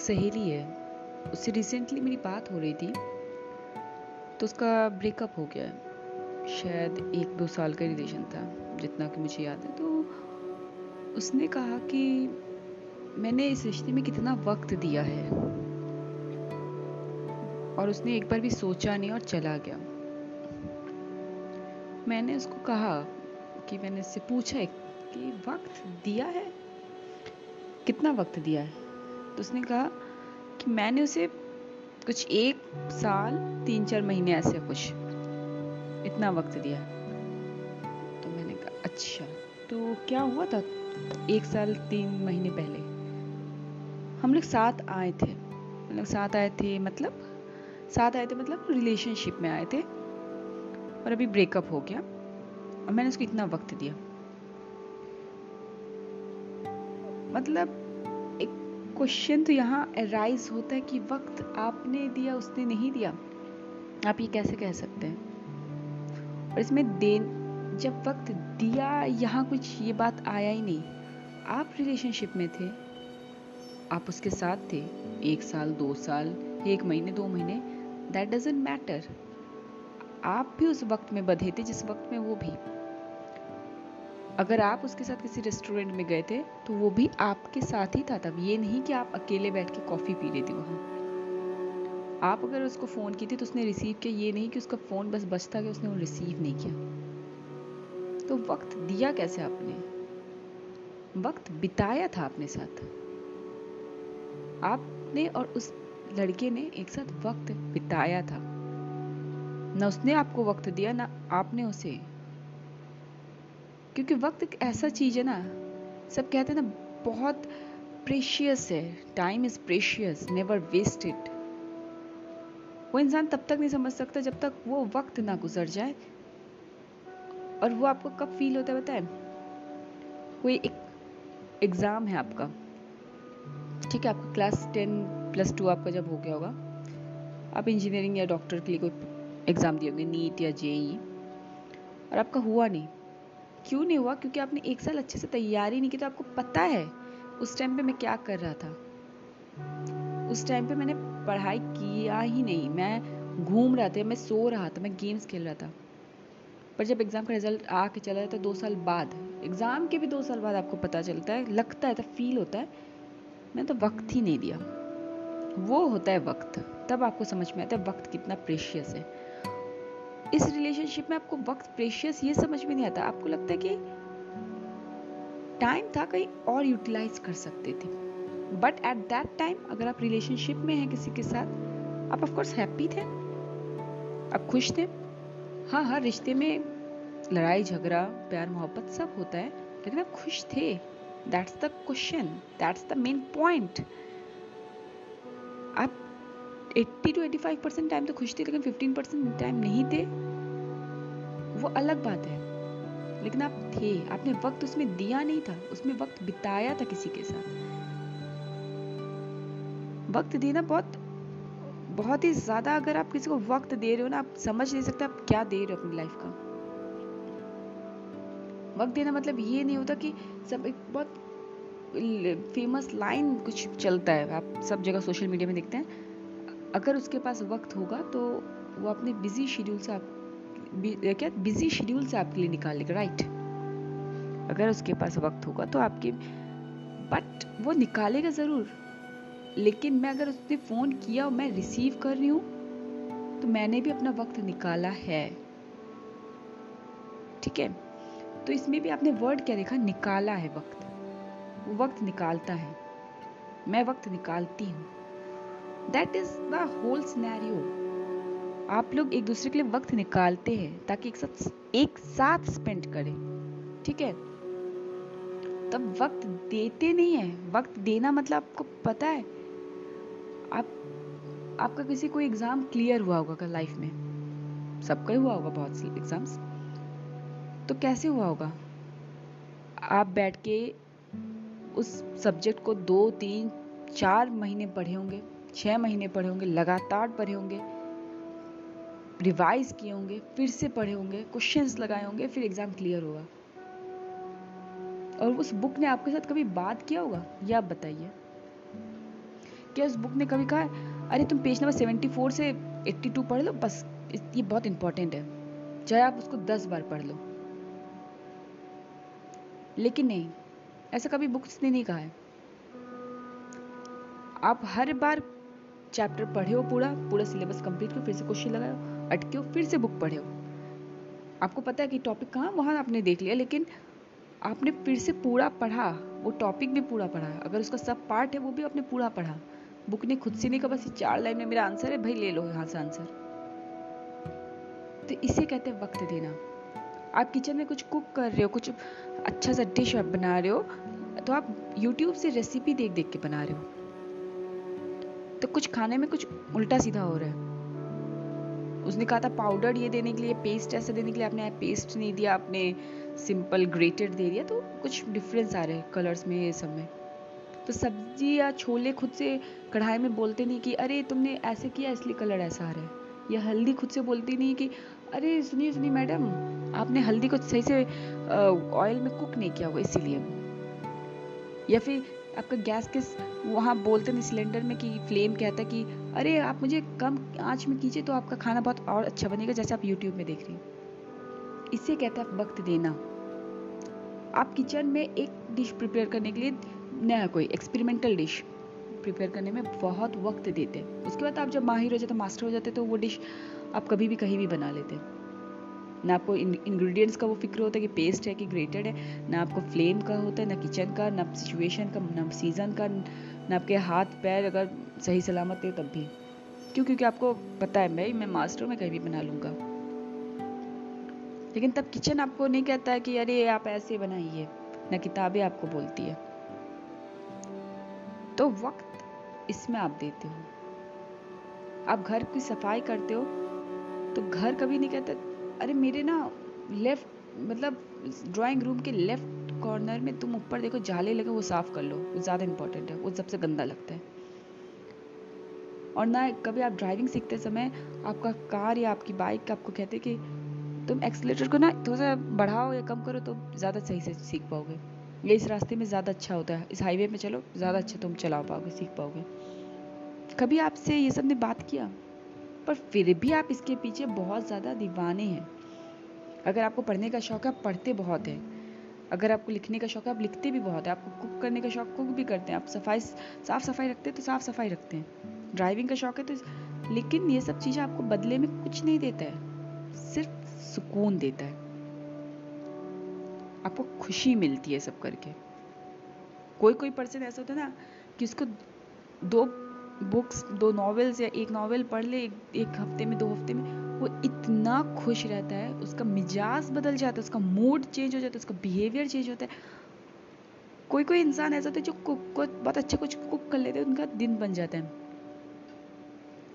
सहेली है। उससे रिसेंटली मेरी बात हो रही थी तो उसका ब्रेकअप हो गया है। शायद एक दो साल का रिलेशन था, जितना कि मुझे याद है। तो उसने कहा कि मैंने इस रिश्ते में कितना वक्त दिया है। और उसने एक बार भी सोचा नहीं और चला गया। मैंने उसको कहा कि मैंने उससे पूछा कि वक्त दिया है? कितना वक्त दिया है? तो उसने कहा कि मैंने उसे कुछ एक साल, तीन चार महीने ऐसे कुछ इतना वक्त दिया। तो मैंने कहा अच्छा तो क्या हुआ था एक साल, तीन महीने पहले? हम लोग साथ आए थे। हम लोग साथ आए थे मतलब साथ आए थे मतलब रिलेशनशिप में आए थे। और अभी ब्रेकअप हो गया। और मैंने उसको इतना वक्त दिया। मतलब क्वेश्चन तो यहाँ अराइज होता है कि वक्त आपने दिया, उसने नहीं दिया। आप ये कैसे कह सकते हैं? और इसमें देन, जब वक्त दिया, यहाँ कुछ ये बात आया ही नहीं। आप रिलेशनशिप में थे, आप उसके साथ थे, एक साल, दो साल, एक महीने, दो महीने दैट डजेंट मैटर आप भी उस वक्त में बधे थे, जिस वक्त में वो भी। अगर आप उसके साथ किसी रेस्टोरेंट में गए थे तो वो भी आपके साथ ही था तब। ये नहीं कि आप अकेले बैठ के कॉफ़ी पी रहे थे वहाँ आप अगर उसको फ़ोन की थी तो उसने रिसीव किया। ये नहीं कि उसका फ़ोन बस बचता गया, उसने वो रिसीव नहीं किया। तो वक्त दिया कैसे आपने? वक्त बिताया था अपने साथ। आपने और उस लड़के ने एक साथ वक्त बिताया था। ना उसने आपको वक्त दिया, ना आपने उसे। क्योंकि वक्त एक ऐसा चीज़ है ना, सब कहते हैं ना, बहुत प्रेशियस है time is precious never waste it वो इंसान तब तक नहीं समझ सकता जब तक वो वक्त ना गुजर जाए। और वो आपको कब फील होता है बताए कोई एक एग्ज़ाम है आपका। ठीक है, आपका क्लास टेन प्लस टू आपका जब हो गया होगा, आप इंजीनियरिंग या डॉक्टर के लिए कोई एग्ज़ाम दिए होंगे, नीट या जेई और आपका हुआ नहीं। क्यों नहीं हुआ? क्योंकि आपने एक साल अच्छे से तैयारी नहीं की तो आपको पता है उस टाइम पे मैं क्या कर रहा था। उस टाइम पे मैंने पढ़ाई किया ही नहीं। मैं घूम रहा था, मैं सो रहा था, मैं गेम्स खेल रहा था। पर जब एग्ज़ाम का रिज़ल्ट आके चला जाता है दो साल बाद एग्ज़ाम के भी दो साल बाद आपको पता चलता है, लगता है तो फील होता है मैं तो वक्त ही नहीं दिया। वो होता है वक्त। तब आपको समझ में आता है वक्त कितना प्रेशियस है। इस रिलेशनशिप में आपको वक्त प्रेशियस ये समझ में नहीं आता। आपको लगता है कि टाइम था, कहीं और यूटिलाइज कर सकते थे। बट एट दैट टाइम अगर आप रिलेशनशिप में हैं किसी के साथ, आप ऑफकोर्स हैप्पी थे, आप खुश थे। हाँ हर रिश्ते में लड़ाई, झगड़ा, प्यार, मोहब्बत सब होता है, लेकिन आप खुश थे। That's the question that's the main point 80 to 85 percent time तो खुश थे, लेकिन 15 परसेंट टाइम नहीं थे। वो अलग बात है। लेकिन आप थे, आपने वक्त उसमें दिया नहीं था, उसमें वक्त बिताया था किसी के साथ। वक्त देना बहुत बहुत ही ज़्यादा अगर आप किसी को वक्त दे रहे हो ना, आप समझ नहीं सकते आप क्या दे रहे हो अपनी लाइफ का। वक्त देना मतलब ये नहीं होता कि सब एक बहुत फ़ेमस लाइन कुछ चलता है। आप सब जगह सोशल मीडिया में देखते हैं अगर उसके पास वक्त होगा तो वो अपने बिज़ी शेड्यूल से आप बि, क्या बिज़ी शेड्यूल से आपके लिए निकाल लेगा राइट अगर उसके पास वक्त होगा तो आपके बट वो निकालेगा ज़रूर। लेकिन मैं अगर उसने फ़ोन किया और मैं रिसीव कर रही हूँ तो मैंने भी अपना वक्त निकाला है। ठीक है? तो इसमें भी आपने वर्ड क्या देखा? निकाला है वक्त। वो वक्त निकालता है। मैं वक्त निकालती हूँ। That is the whole scenario आप लोग एक दूसरे के लिए वक्त निकालते हैं ताकि एक साथ एक साथ स्पेंड करें। ठीक है? तब वक्त देते नहीं है। वक्त देना मतलब आपको पता है? आप, आपका किसी कोई एग्ज़ाम क्लियर हुआ होगा लाइफ में। सबका ही हुआ होगा बहुत सी एग्ज़ाम्स तो कैसे हुआ होगा? आप बैठ के उस सब्जेक्ट को दो, तीन, चार महीने पढ़े होंगे। छह महीने पढ़े होंगे, लगातार पढ़े होंगे रिवाइज किए होंगे, फिर से पढ़े होंगे क्वेश्चंस लगाए होंगे, फिर एग्ज़ाम क्लियर होगा। और उस बुक ने आपके साथ कभी बात किया होगा? ये आप बताइए। क्या उस बुक ने कभी कहा, अरे तुम पेज नंबर सेवेंटी फोर से एट्टी टू पढ़ लो, बस ये बहुत इंपॉर्टेंट है। चाहे आप उसको दस बार पढ़ लो। लेकिन नहीं, ऐसा कभी बुक्स ने नहीं कहा है। आप हर बार चैप्टर पढ़े हो पूरा पूरा सिलेबस कंप्लीट करो, फिर से क्वेश्चन लगाओ अटके हो फिर से बुक पढ़े हो। आपको पता है कि टॉपिक कहाँ, वहाँ आपने देख लिया, लेकिन आपने फिर से पूरा पढ़ा, वो टॉपिक भी पूरा पढ़ा, अगर उसका सब पार्ट है, वो भी आपने पूरा पढ़ा। बुक ने खुद से नहीं कहा, बस चार लाइन में मेरा आंसर है, भाई ले लो यहाँ से आंसर तो इसे कहते हैं वक्त देना। आप किचन में कुछ कुक कर रहे हो, कुछ अच्छा सा डिश आप बना रहे हो तो आप YouTube से रेसिपी देख देख के बना रहे हो। तो कुछ खाने में कुछ उल्टा सीधा हो रहा है। उसने कहा था पाउडर ये देने के लिए पेस्ट ऐसे देने के लिए, आपने पेस्ट नहीं दिया, आपने सिंपल ग्रेटेड दे दिया तो कुछ डिफरेंस आ रहे हैं कलर्स में, ये सब में। तो सब्ज़ी या छोले खुद से कढ़ाई में बोलते नहीं कि, अरे, तुमने ऐसे किया, इसलिए कलर ऐसा आ रहा है। या हल्दी खुद से बोलती नहीं कि, अरे, सुनिए सुनिए, मैडम, आपने हल्दी को सही से ऑयल में कुक नहीं किया हुआ इसीलिए। या फिर आपका गैस किस वहाँ बोलते नहीं सिलेंडर में कि फ्लेम कहता है कि, अरे, आप मुझे कम आँच में कीजिए तो आपका खाना बहुत और अच्छा बनेगा जैसे आप यूट्यूब में देख रही हैं। इसे कहता है वक्त देना। आप किचन में एक डिश प्रिपेयर करने के लिए नया कोई एक्सपेरिमेंटल डिश प्रिपेयर करने में बहुत वक्त देते हैं। उसके बाद आप जब माहिर हो जाते मास्टर हो जाते तो वो डिश आप कभी भी कहीं भी बना लेते हैं। ना आपको इंग्रेडिएंट्स का वो फ़िक्र होता है कि पेस्ट है कि ग्रेटेड है, ना आपको फ्लेम का होता है, ना किचन का, ना सिचुएशन का, ना सीज़न का, ना आपके हाथ, पैर अगर सही सलामत है तब भी। क्यों? क्योंकि आपको पता है भाई मैं मास्टर में कहीं भी बना लूँगा। लेकिन तब किचन आपको नहीं कहता है कि अरे, आप ऐसे बनाइए। ना किताबें आपको बोलती है। तो वक्त इसमें आप देते हो। आप घर की सफ़ाई करते हो तो घर कभी नहीं कहते अरे मेरे ना लेफ़्ट मतलब ड्राइंग रूम के लेफ़्ट कॉर्नर में तुम ऊपर देखो जाले लगे, वो साफ़ कर लो। वो ज़्यादा इंपॉर्टेंट है, वो सबसे गंदा लगता है। और ना कभी आप ड्राइविंग सीखते समय आपका कार या आपकी बाइक आपको कहते कि तुम एक्सीटर को ना थोड़ा सा बढ़ाओ या कम करो तो ज़्यादा सही से सीख पाओगे। ये इस रास्ते में ज़्यादा अच्छा होता है, इस हाईवे में चलो, ज़्यादा अच्छा तुम चला पाओगे, सीख पाओगे। कभी आपसे ये सबने बात किया? पर फिर भी आप इसके पीछे बहुत ज़्यादा दीवाने हैं। अगर आपको पढ़ने का शौक है, आप पढ़ते बहुत हैं। अगर आपको लिखने का शौक है, आप लिखते भी बहुत है। आपको कुक करने का शौक, कुक भी करते हैं। आप सफ़ाई, साफ़ सफ़ाई रखते हैं तो साफ़ सफ़ाई रखते हैं। ड्राइविंग का शौक है तो लेकिन ये सब चीज़ें आपको बदले में कुछ नहीं देता है। सिर्फ़ सुकून देता है। आपको खुशी मिलती है सब करके। कोई कोई पर्सन ऐसा होता है ना कि उसको दो बुक्स दो नॉवेल्स या एक नॉवेल पढ़ ले एक, एक हफ़्ते में दो हफ़्ते में वो इतना खुश रहता है उसका मिजाज बदल जाता है उसका मूड चेंज हो जाता है उसका बिहेवियर चेंज होता है। कोई कोई इंसान ऐसा होता है जो कुक को बहुत अच्छा कुछ कुक कर लेते हैं उनका दिन बन जाता है।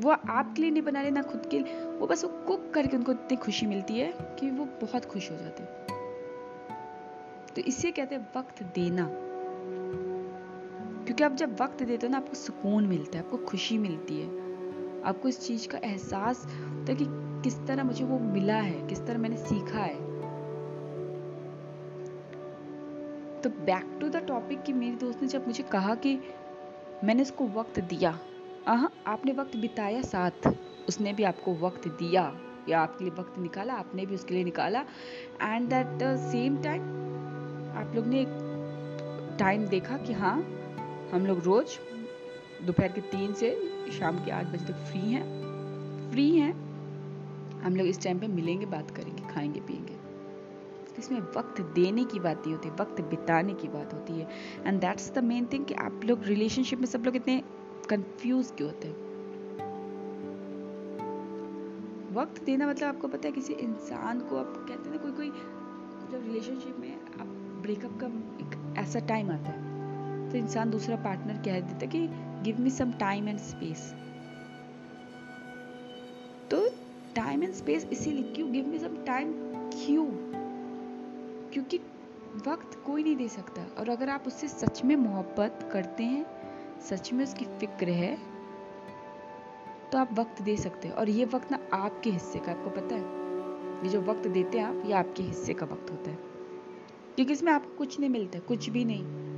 वो आपके लिए नहीं बना रहे ना खुद के लिए वो बस वो कुक करके उनको इतनी खुशी मिलती है कि वो बहुत खुश हो जाते हैं। तो इसे कहते हैं वक्त देना। क्योंकि आप जब वक्त देते हो ना, आपको सुकून मिलता है, आपको खुशी मिलती है। आपको इस चीज़ का एहसास होता है कि किस तरह मुझे वो मिला है, किस तरह मैंने सीखा है। तो बैक टू द टॉपिक कि मेरी दोस्त ने जब मुझे कहा कि मैंने इसको वक्त दिया हाँ आपने वक्त बिताया साथ, उसने भी आपको वक्त दिया, या आपके लिए वक्त निकाला, आपने भी उसके लिए निकाला। एंड दैट सेम टाइम आप लोग ने एक टाइम देखा कि हाँ हम लोग रोज दोपहर के तीन से शाम के आठ बजे तक फ्री हैं। फ्री हैं। हम लोग इस टाइम पे मिलेंगे, बात करेंगे, खाएँगे, पिएँगे। इसमें वक्त देने की बात नहीं होती, वक्त बिताने की बात होती है। And that's the main thing कि आप लोग रिलेशनशिप में सब लोग इतने कंफ्यूज क्यों होते हैं? वक्त देना मतलब आपको पता है, किसी इंसान को आप कहते हैं ना कोई कोई जब रिलेशनशिप में आप ब्रेकअप का एक ऐसा टाइम आता है। तो इंसान दूसरा पार्टनर कह देता कि give me some time and space तो टाइम एंड स्पेस इसीलिए क्यों? गिव मी सम टाइम क्यों? क्योंकि वक्त कोई नहीं दे सकता। और अगर आप उससे सच में मोहब्बत करते हैं, सच में उसकी फ़िक्र है तो आप वक्त दे सकते हैं। और ये वक्त ना आपके हिस्से का आपको पता है? ये जो वक्त देते हैं आप, ये आपके हिस्से का वक्त होता है। क्योंकि इसमें आपको कुछ नहीं मिलता, कुछ भी नहीं।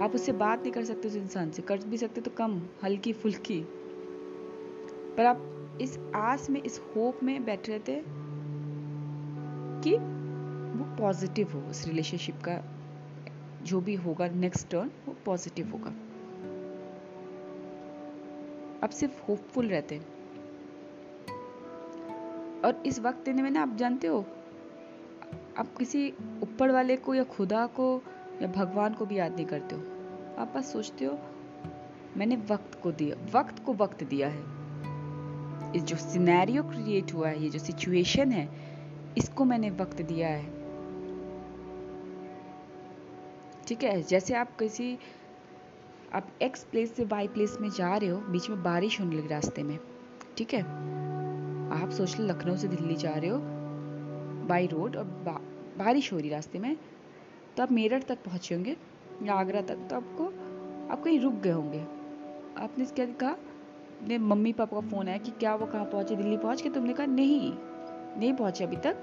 आप उससे बात नहीं कर सकते उस इंसान से। कर भी सकते तो कम, हल्की फुल्की। पर आप इस आस में, इस होप में बैठे रहते कि वो पॉजिटिव हो उस रिलेशनशिप का। जो भी होगा नेक्स्ट टर्न वो पॉजिटिव होगा। आप सिर्फ़ होपफुल रहते हैं। और इस वक्त देने में ना, आप जानते हो, आप किसी ऊपर वाले को या खुदा को या भगवान को भी याद नहीं करते हो। आप बस सोचते हो मैंने वक्त को दिया वक्त को वक्त दिया है। इस जो सिनेरियो क्रिएट हुआ है ये जो सिचुएशन है इसको मैंने वक्त दिया है। ठीक है? जैसे आप किसी आप एक्स प्लेस से वाई प्लेस में जा रहे हो बीच में बारिश होने लगी रास्ते में। ठीक है? आप सोच लो लखनऊ से दिल्ली जा रहे हो बाई रोड और बा, बारिश हो रही रास्ते में तो आप मेरठ तक पहुँचे होंगे। या आगरा तक। तो आपको, आप कहीं रुक गए होंगे। आपने क्या कहा मम्मी पापा का फ़ोन आया कि क्या वो कहाँ पहुँचे? दिल्ली पहुँच के तुमने कहा, नहीं नहीं पहुँचे अभी तक।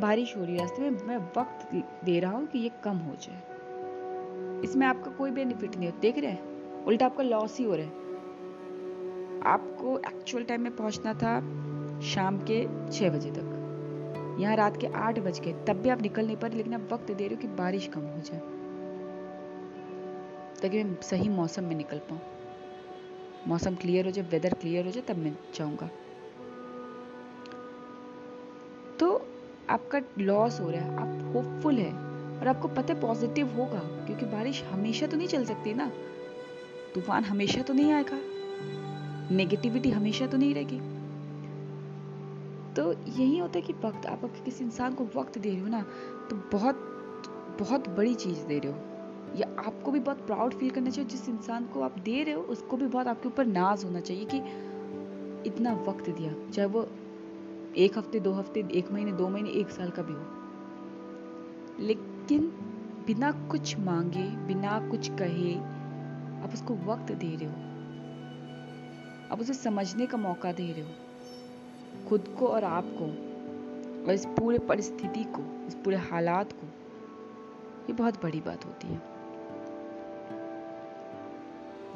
बारिश हो रही रास्ते में। मैं वक्त दे रहा हूँ कि ये कम हो जाए। इसमें आपका कोई बेनिफिट नहीं हो। देख रहे हैं? उल्टा आपका लॉस ही हो रहा है। आपको एक्चुअल टाइम में पहुँचना था शाम के छह बजे तक। यहाँ रात के आठ बज गए। तब भी आप निकल नहीं पा रहे, लेकिन आप वक्त दे रहे हो कि बारिश कम हो जाए। ताकि मैं सही मौसम में निकल पाऊँ। मौसम क्लियर हो जाए वेदर क्लियर हो जाए, तब मैं जाऊँगा। तो आपका लॉस हो रहा है, आप होपफुल है, और आपको पता है पॉजिटिव होगा, क्योंकि बारिश हमेशा तो नहीं चल सकती ना। तूफ़ान हमेशा तो नहीं आएगा नेगेटिविटी हमेशा तो नहीं रहेगी। तो यही होता है कि वक्त, आप अगर किसी इंसान को वक्त दे रहे हो ना तो बहुत बहुत बड़ी चीज़ दे रहे हो। या आपको भी बहुत प्राउड फील करना चाहिए। जिस इंसान को आप दे रहे हो, उसको भी बहुत आपके ऊपर नाज होना चाहिए कि इतना वक्त दिया। चाहे वो एक हफ़्ते, दो हफ़्ते, एक महीने, दो महीने, एक साल का भी हो। लेकिन बिना कुछ मांगे, बिना कुछ कहे, आप उसको वक्त दे रहे हो। आप उसे समझने का मौका दे रहे हो। खुद को और आपको और इस पूरे परिस्थिति को, इस पूरे हालात को। ये बहुत बड़ी बात होती है।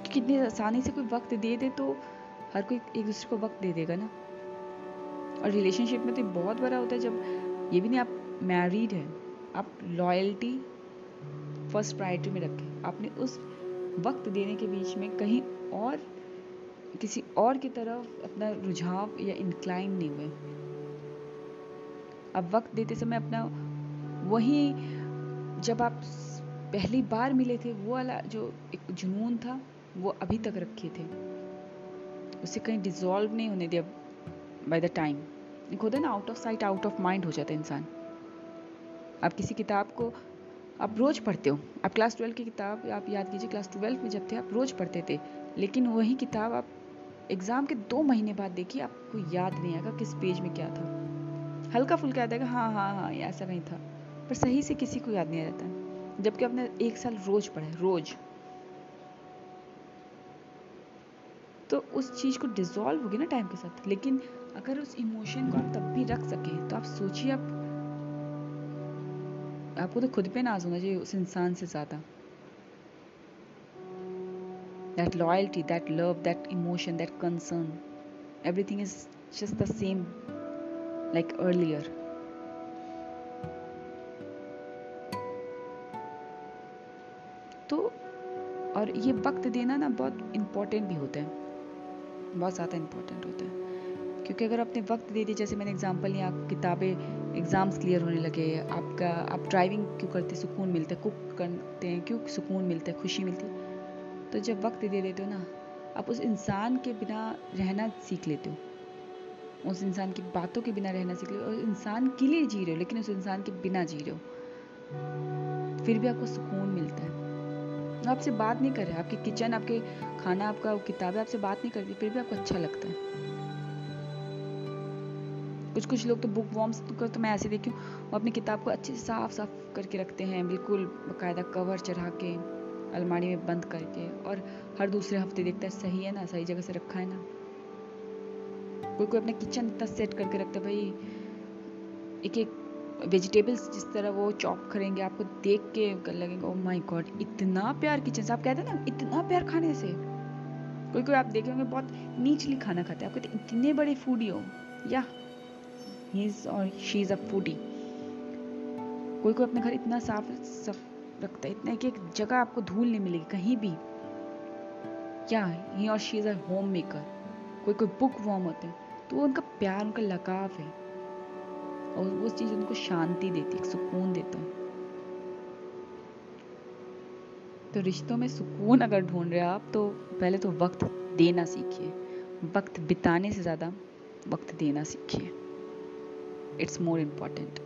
कितनी आसानी से कोई वक्त दे दे तो हर कोई एक दूसरे को वक्त दे देगा ना। और रिलेशनशिप में तो बहुत बड़ा होता है जब ये भी नहीं, आप मैरिड है, आप लॉयल्टी फ़र्स्ट प्रायोरिटी में रखें। आपने उस वक्त देने के बीच में कहीं और, किसी और की तरफ़ अपना रुझाव या इंक्लाइन नहीं हुए। अब वक्त देते समय अपना वही, जब आप पहली बार मिले थे, वो वाला जो एक जुनून था वो अभी तक रखे थे। उसे कहीं डिजॉल्व नहीं होने दिया बाय द टाइम एक होता है ना out of sight out of mind हो जाता है इंसान। आप किसी किताब को, आप रोज पढ़ते हो। आप क्लास ट्वेल्व की किताब, आप याद कीजिए क्लास ट्वेल्व में जब थे, आप रोज पढ़ते थे। लेकिन वही किताब आप एग्ज़ाम के दो महीने बाद देखिए, आपको याद नहीं आएगा किस पेज में क्या था। हल्का फुल्का याद आएगा हाँ हाँ हाँ ऐसा कहीं था। पर सही से किसी को याद नहीं आ जाता। जबकि आपने एक साल रोज पढ़ा है, रोज। तो उस चीज़ को डिज़ोल्व होगी ना टाइम के साथ लेकिन अगर उस इमोशन को आप तब भी रख सके तो आप सोचिए आप आपको तो खुद पे नाज होना चाहिए उस इंसान से ज़्यादा that loyalty, that love, that emotion, that concern. Everything is just the same like earlier. तो और ये वक्त देना ना बहुत इम्पोर्टेंट भी होता है बहुत ज़्यादा इम्पोर्टेंट होता है। क्योंकि अगर आपने वक्त दे दिया, जैसे मैंने एग्जांपल लिया किताबें एग्ज़ाम्स क्लियर होने लगे, आपका, आप ड्राइविंग क्यों करते सुकून मिलता है कुक करते हैं क्यों? सुकून मिलता है, खुशी मिलती है। तो जब वक्त दे देते हो ना, आप उस इंसान के बिना रहना सीख लेते हो। उस इंसान की बातों के बिना रहना सीख लेते हो इंसान के लिए जी रहे हो, लेकिन उस इंसान के बिना जी रहे हो। फिर भी आपको सुकून मिलता है। आपसे बात नहीं कर रहे आपके किचन आपके खाना आपका किताबें आपसे बात नहीं करती फिर भी आपको अच्छा लगता है। कुछ कुछ लोग तो बुक वॉर्म्स तो, तो मैं ऐसे देखी हूँ वो अपनी किताब को अच्छे से साफ़ साफ़ करके रखते हैं बिल्कुल बाकायदा कवर चढ़ा के अलमारी में बंद करके और हर दूसरे हफ़्ते देखता है सही है ना सही जगह से रखा है ना। कोई कोई अपना किचन इतना सेट करके रखता है भाई एक एक वेजिटेबल्स जिस तरह वो चॉप करेंगे, आपको देख के लगेगा ओ माय गॉड इतना प्यार किचन से। आप कहते हैं ना, इतना प्यार खाने से? कोई कोई आप देखे होंगे बहुत नीचली खाना खाते हैं। आप कहते इतने बड़े फूडी हो? या ही इज़ और शी इज़ अ फूडी कोई कोई अपने घर इतना साफ़ साफ़ रखता है, इतना कि एक जगह आपको धूल नहीं मिलेगी, कहीं भी। क्या ही और she is a homemaker कोई कोई बुक वॉर्म होते हैं तो उनका प्यार, उनका लगाव है। और वो चीज़ उनको शांति देती है सुकून देता है। तो रिश्तों में सुकून अगर ढूंढ रहे हो आप तो पहले तो वक्त देना सीखिए। वक्त बिताने से ज़्यादा वक्त देना सीखिए। It's more important